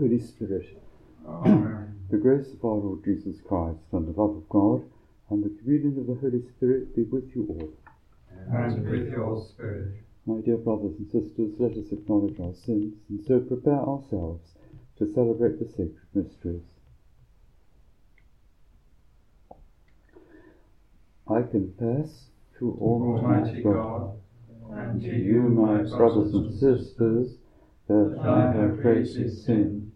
Holy Spirit. Amen. The grace of our Lord Jesus Christ, and the love of God, and the communion of the Holy Spirit be with you all. And with your spirit. My dear brothers and sisters, let us acknowledge our sins, and so prepare ourselves to celebrate the sacred mysteries. I confess to Almighty God, and to you, my brothers and sisters, that I have greatly sinned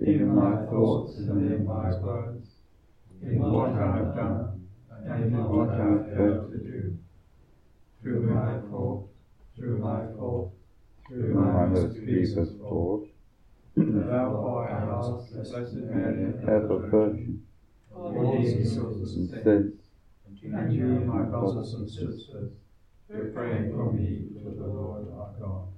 in my thoughts and in my words, in what I have done, and in what I have failed to do, through my fault, through my fault, through my most grievous fault. Therefore I ask the Blessed Mary, Ever Virgin, all the angels and saints, and you, my brothers and sisters, pray for me to the Lord our God.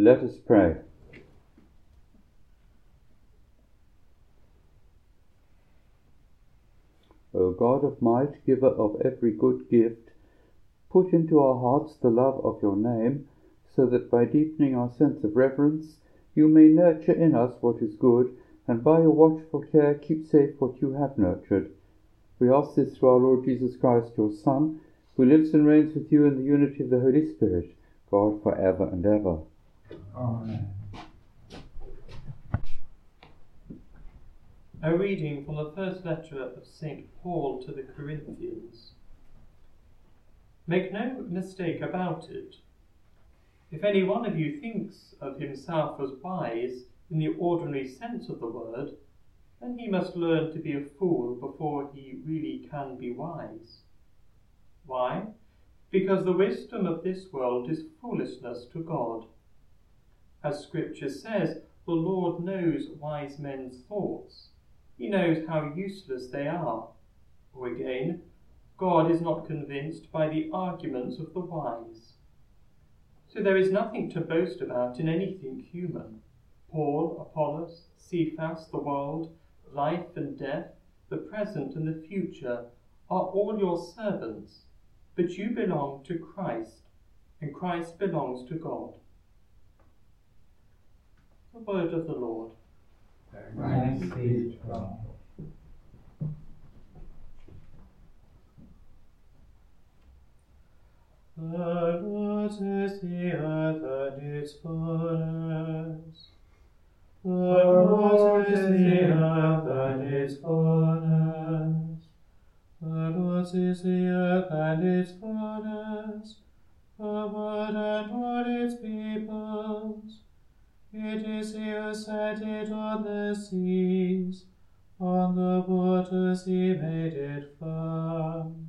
Let us pray. O God of might, giver of every good gift, put into our hearts the love of your name, so that by deepening our sense of reverence, you may nurture in us what is good, and by your watchful care keep safe what you have nurtured. We ask this through our Lord Jesus Christ, your Son, who lives and reigns with you in the unity of the Holy Spirit, God for ever and ever. Amen. A reading from the first letter of St. Paul to the Corinthians. Make no mistake about it. If any one of you thinks of himself as wise in the ordinary sense of the word, then he must learn to be a fool before he really can be wise. Why? Because the wisdom of this world is foolishness to God. As Scripture says, the Lord knows wise men's thoughts. He knows how useless they are. Or again, God is not convinced by the arguments of the wise. So there is nothing to boast about in anything human. Paul, Apollos, Cephas, the world, life and death, the present and the future are all your servants, but you belong to Christ, and Christ belongs to God. The word of the Lord. Thanks be to God. The Lord is the earth and its fullness. The Lord is the earth and its fullness. The Lord is the earth and its fullness, the world and its peoples. It is he who set it on the seas, on the waters he made it firm.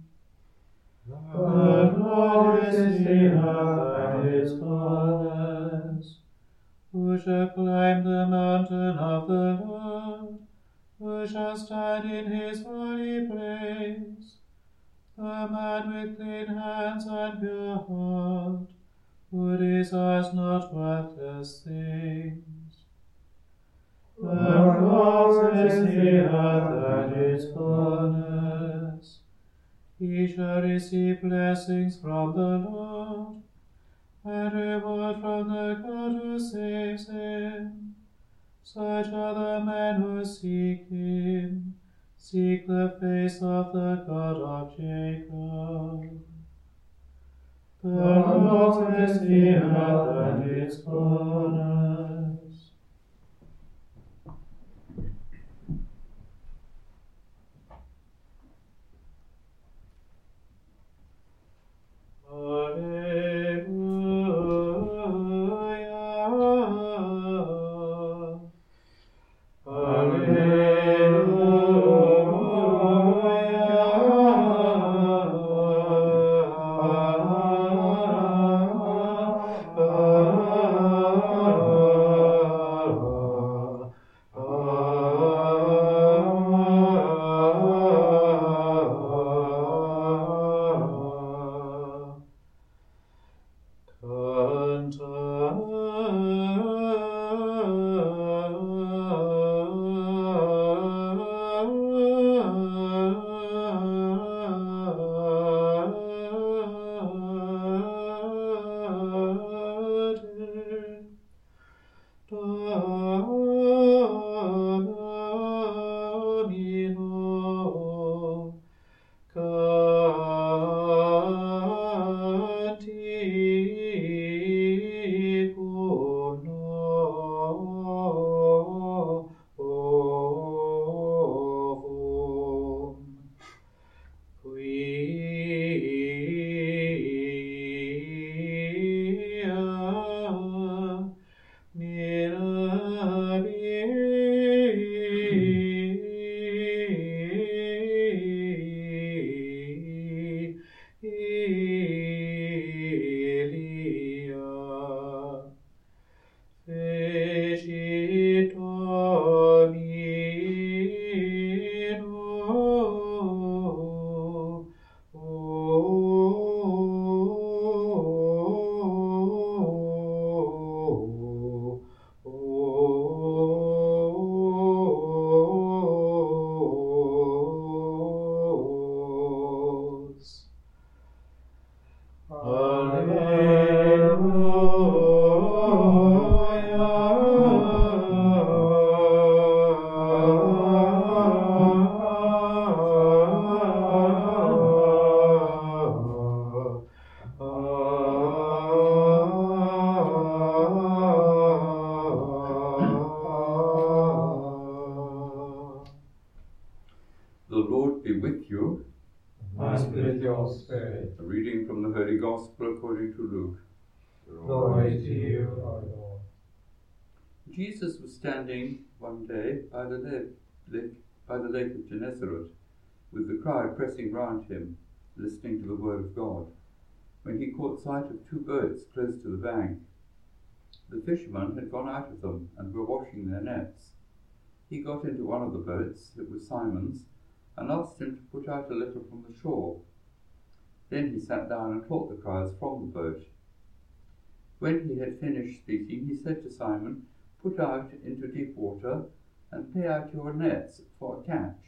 The Lord is the earth and its fullness. Who shall climb the mountain of the Lord? Who shall stand in his holy place? The man with clean hands and pure heart, who desires not worthless things. The Lord is the earth and its fullness. He shall receive blessings from the Lord, and reward from the God who saves him. Such are the men who seek him, seek the face of the God of Jacob. The Lord is the earth and its fullness. Alleluia. By the lake, of Gennesaret, with the crowd pressing round him, listening to the word of God, when he caught sight of two boats close to the bank. The fishermen had gone out of them and were washing their nets. He got into one of the boats, it was Simon's, and asked him to put out a little from the shore. Then he sat down and taught the crowds from the boat. When he had finished speaking, he said to Simon, Put out into deep water and pay out your nets for a catch.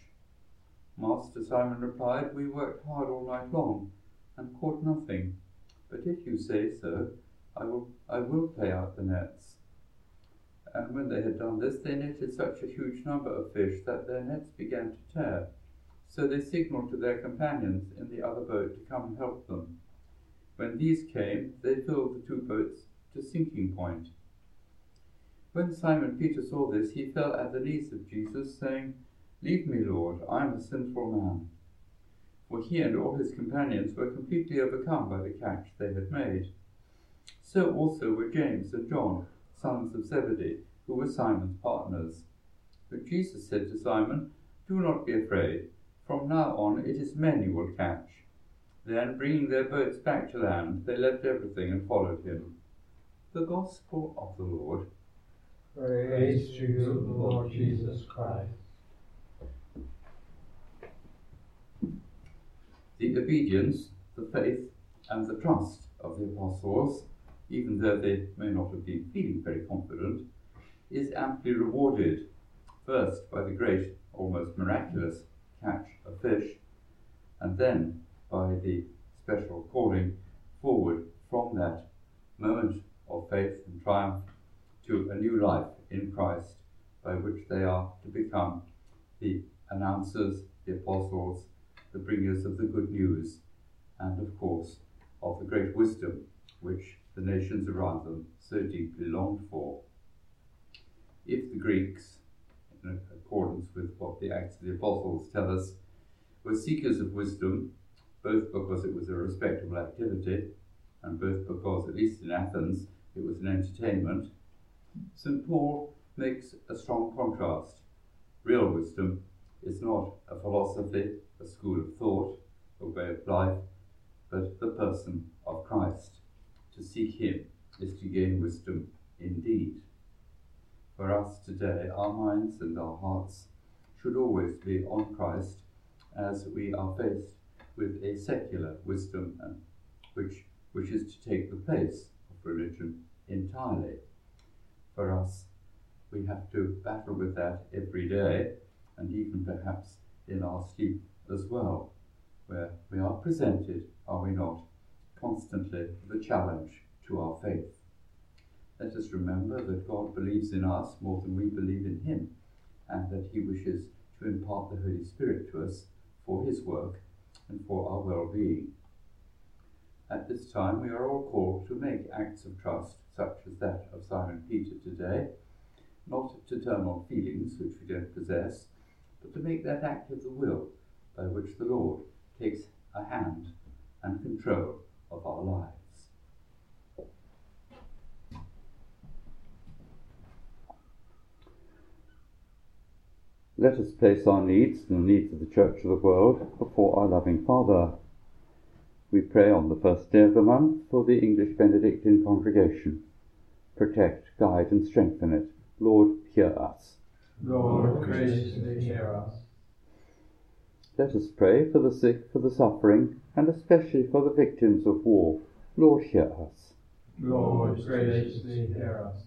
Master Simon replied, We worked hard all night long and caught nothing. But if you say so, I will, I will pay out the nets. And when they had done this, they netted such a huge number of fish that their nets began to tear. So they signaled to their companions in the other boat to come and help them. When these came, they filled the two boats to sinking point. When Simon Peter saw this, he fell at the knees of Jesus, saying, Leave me, Lord, I am a sinful man. For he and all his companions were completely overcome by the catch they had made. So also were James and John, sons of Zebedee, who were Simon's partners. But Jesus said to Simon, Do not be afraid. From now on it is men you will catch. Then, bringing their boats back to land, they left everything and followed him. The Gospel of the Lord. Praise to you, Lord Jesus Christ. The obedience, the faith, and the trust of the apostles, even though they may not have been feeling very confident, is amply rewarded, first by the great, almost miraculous catch of fish, and then by the special calling forward from that moment of faith and triumph to a new life in Christ, by which they are to become the announcers, the apostles, the bringers of the good news, and of course of the great wisdom which the nations around them so deeply longed for. If the Greeks, in accordance with what the Acts of the Apostles tell us, were seekers of wisdom, both because it was a respectable activity, and both because, at least in Athens, it was an entertainment, St. Paul makes a strong contrast. Real wisdom is not a philosophy, a school of thought, a way of life, but the person of Christ. To seek him is to gain wisdom indeed. For us today, our minds and our hearts should always be on Christ as we are faced with a secular wisdom which, which is to take the place of religion entirely. For us, we have to battle with that every day and even perhaps in our sleep as well, where we are presented, are we not, constantly a challenge to our faith. Let us remember that God believes in us more than we believe in Him, and that He wishes to impart the Holy Spirit to us for His work and for our well being. At this time, we are all called to make acts of trust, such as that of Simon Peter today, not to turn on feelings which we don't possess, but to make that act of the will by which the Lord takes a hand and control of our lives. Let us place our needs and the needs of the Church of the world before our loving Father. We pray on the first day of the month for the English Benedictine congregation. Protect, guide, and strengthen it. Lord, hear us. Lord, graciously hear us. Let us pray for the sick, for the suffering, and especially for the victims of war. Lord, hear us. Lord, graciously hear us.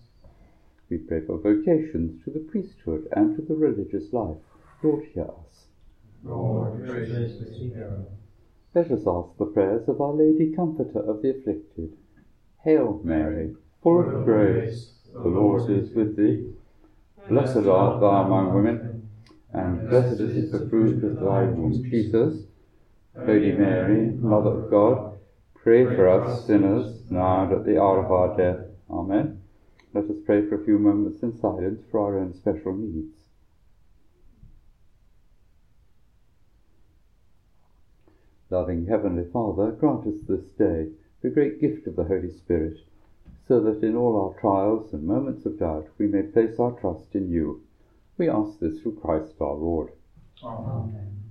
We pray for vocations to the priesthood and to the religious life. Lord, hear us. Lord, graciously hear us. Let us ask the prayers of Our Lady, Comforter of the afflicted. Hail, Mary, full of grace, the Lord is with thee. Blessed art thou among women, and blessed is the fruit of thy womb, Jesus. Holy Mary, Mother of God, pray for us sinners, now and at the hour of our death. Amen. Let us pray for a few moments in silence for our own special needs. Loving Heavenly Father, grant us this day the great gift of the Holy Spirit, so that in all our trials and moments of doubt we may place our trust in you. We ask this through Christ our Lord. Amen.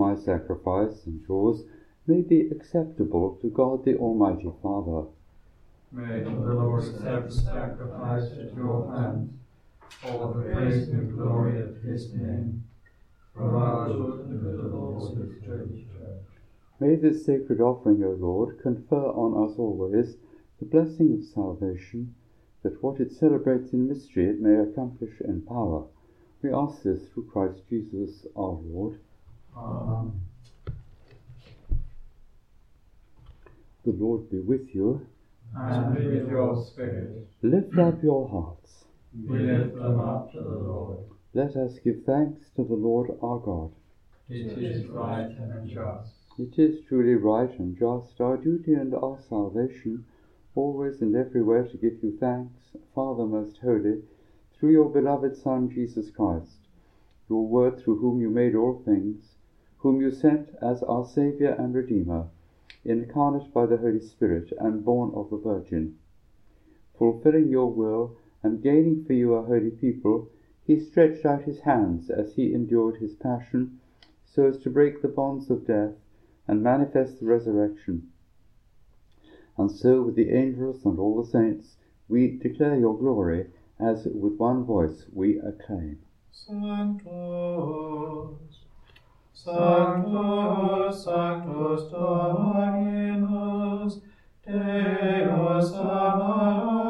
My sacrifice and yours may be acceptable to God the Almighty Father. May the Lord accept the sacrifice at your hands, for the praise and glory of his name, for our good and the Lord's church. May this sacred offering, O Lord, confer on us always the blessing of salvation, that what it celebrates in mystery it may accomplish in power. We ask this through Christ Jesus our Lord. Amen. The Lord be with you. And with your spirit, Lift up your hearts. we lift them up to the Lord. Let us give thanks to the Lord our God. It is right and just. It is truly right and just, our duty and our salvation, always and everywhere to give you thanks, Father most holy, through your beloved Son Jesus Christ, your Word through whom you made all things, whom you sent as our Saviour and Redeemer, incarnate by the Holy Spirit and born of the Virgin. Fulfilling your will and gaining for you a holy people, he stretched out his hands as he endured his passion, so as to break the bonds of death and manifest the resurrection. And so, with the angels and all the saints, we declare your glory, as with one voice we acclaim. Sanctus, Sanctus, Sanctus Dominus, Deus Amarum,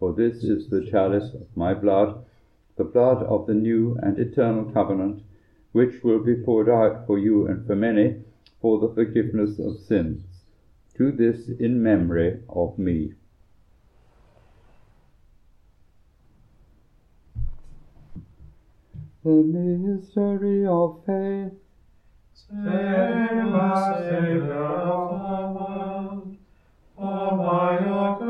For this is the chalice of my blood, the blood of the new and eternal covenant, which will be poured out for you and for many for the forgiveness of sins. Do this in memory of me. The mystery of faith. Save us, Saviour of the world, for by your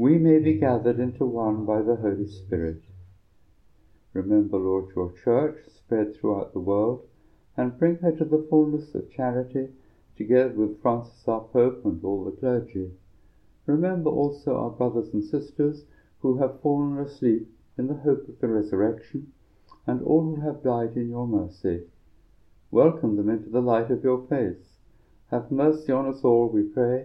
we may be gathered into one by the Holy Spirit. Remember, Lord, your church spread throughout the world, and bring her to the fullness of charity, together with Francis our Pope and all the clergy. Remember also our brothers and sisters who have fallen asleep in the hope of the resurrection, and all who have died in your mercy. Welcome them into the light of your face. Have mercy on us all, we pray,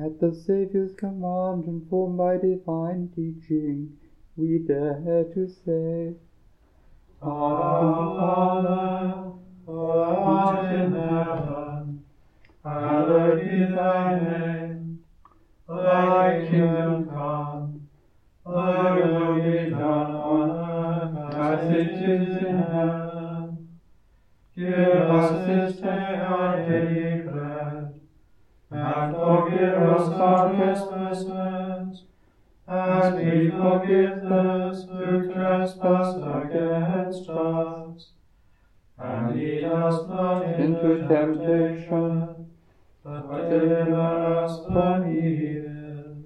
At the Saviour's command, informed by divine teaching, we dare to say, Our Father, who art in heaven, hallowed thy name. Thy kingdom come, thy will be done as it is in heaven. Give us this day our daily bread, and forgive us our trespasses, temptation, but deliver us from evil.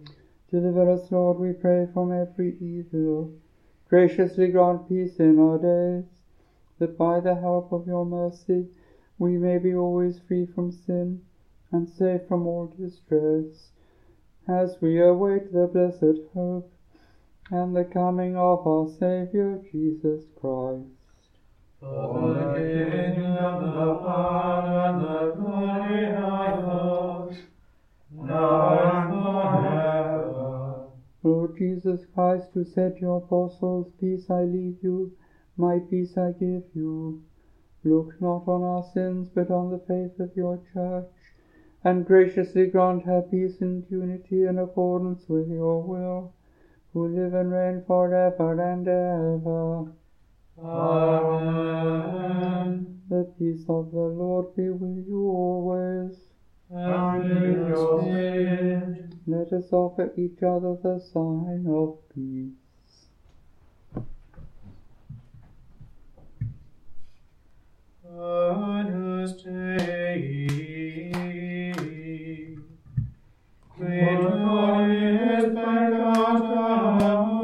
Deliver us, Lord, we pray, from every evil. Graciously grant peace in our days, that by the help of your mercy we may be always free from sin and safe from all distress, as we await the blessed hope and the coming of our Saviour Jesus Christ. Lord Jesus Christ, who said to your apostles, Peace I leave you, my peace I give you, look not on our sins, but on the faith of your church, and graciously grant her peace and unity in accordance with your will, who live and reign for ever and ever. Amen. The peace of the Lord be with you always. And with your spirit. Let us offer each other the sign of peace. Agnus Dei, quid nobis peccata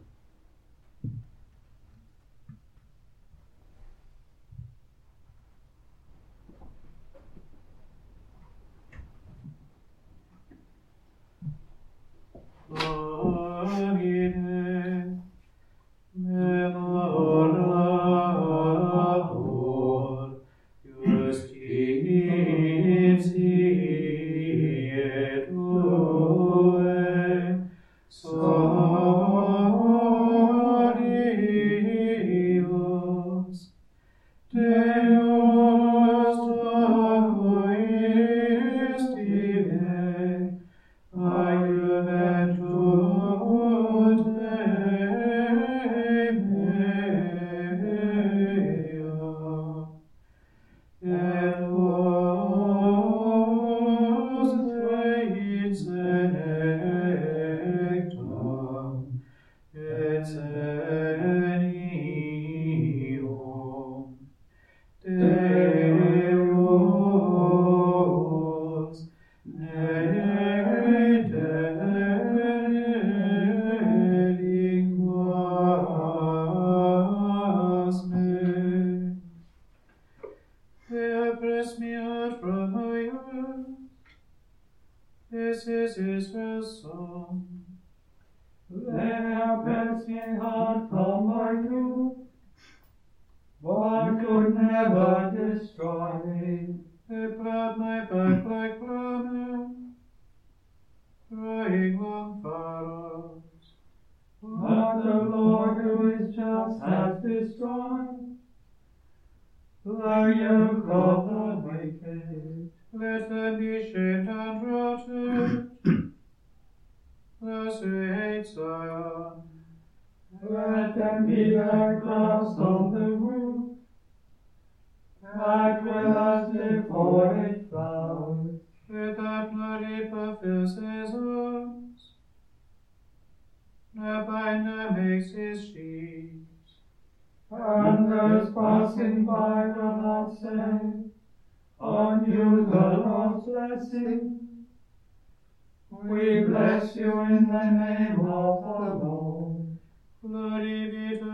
bless you in the name of the Lord. Glory be to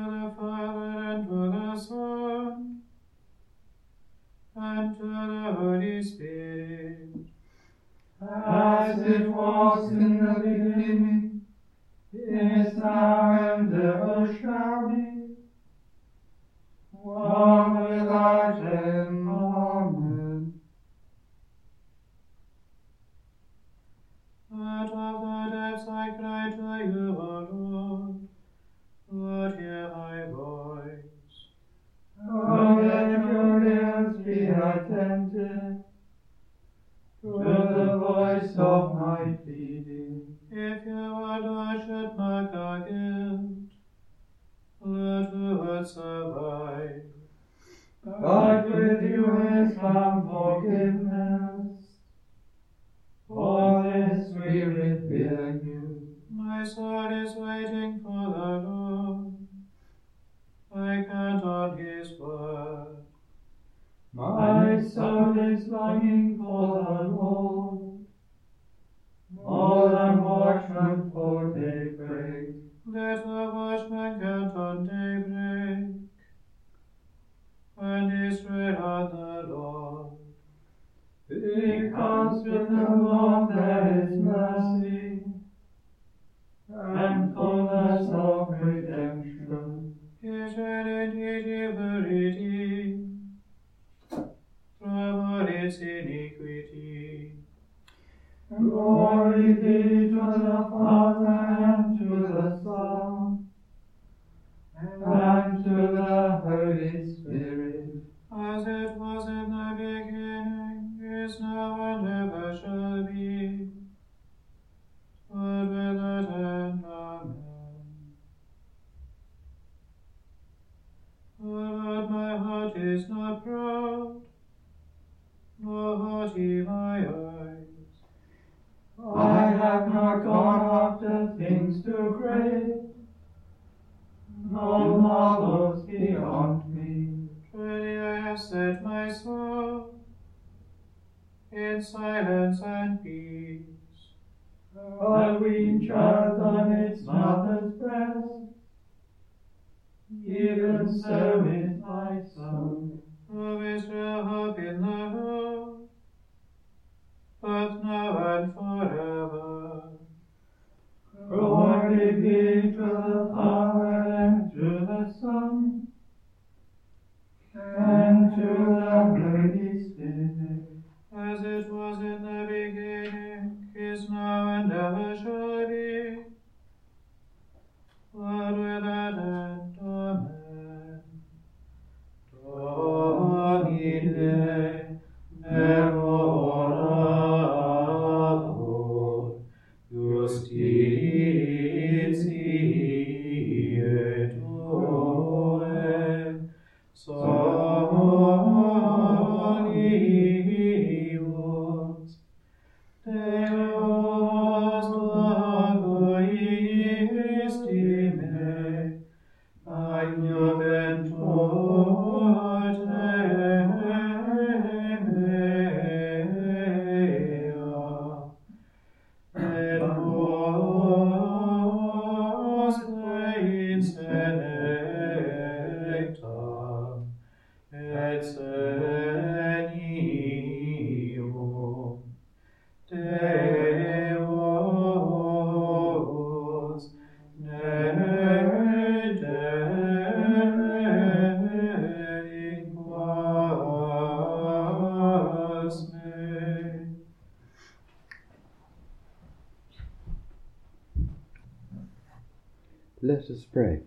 us pray.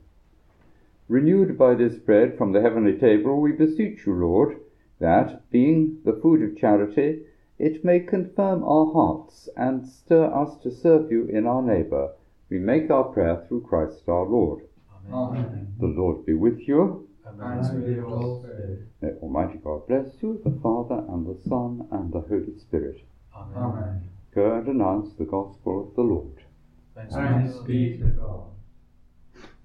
Renewed by this bread from the heavenly table, we beseech you, Lord, that, being the food of charity, it may confirm our hearts and stir us to serve you in our neighbour. We make our prayer through Christ our Lord. Amen. The Lord be with you. And with your spirit. May Almighty God bless you, the Father, and the Son, and the Holy Spirit. Amen. Go and announce the gospel of the Lord. Thanks be to God.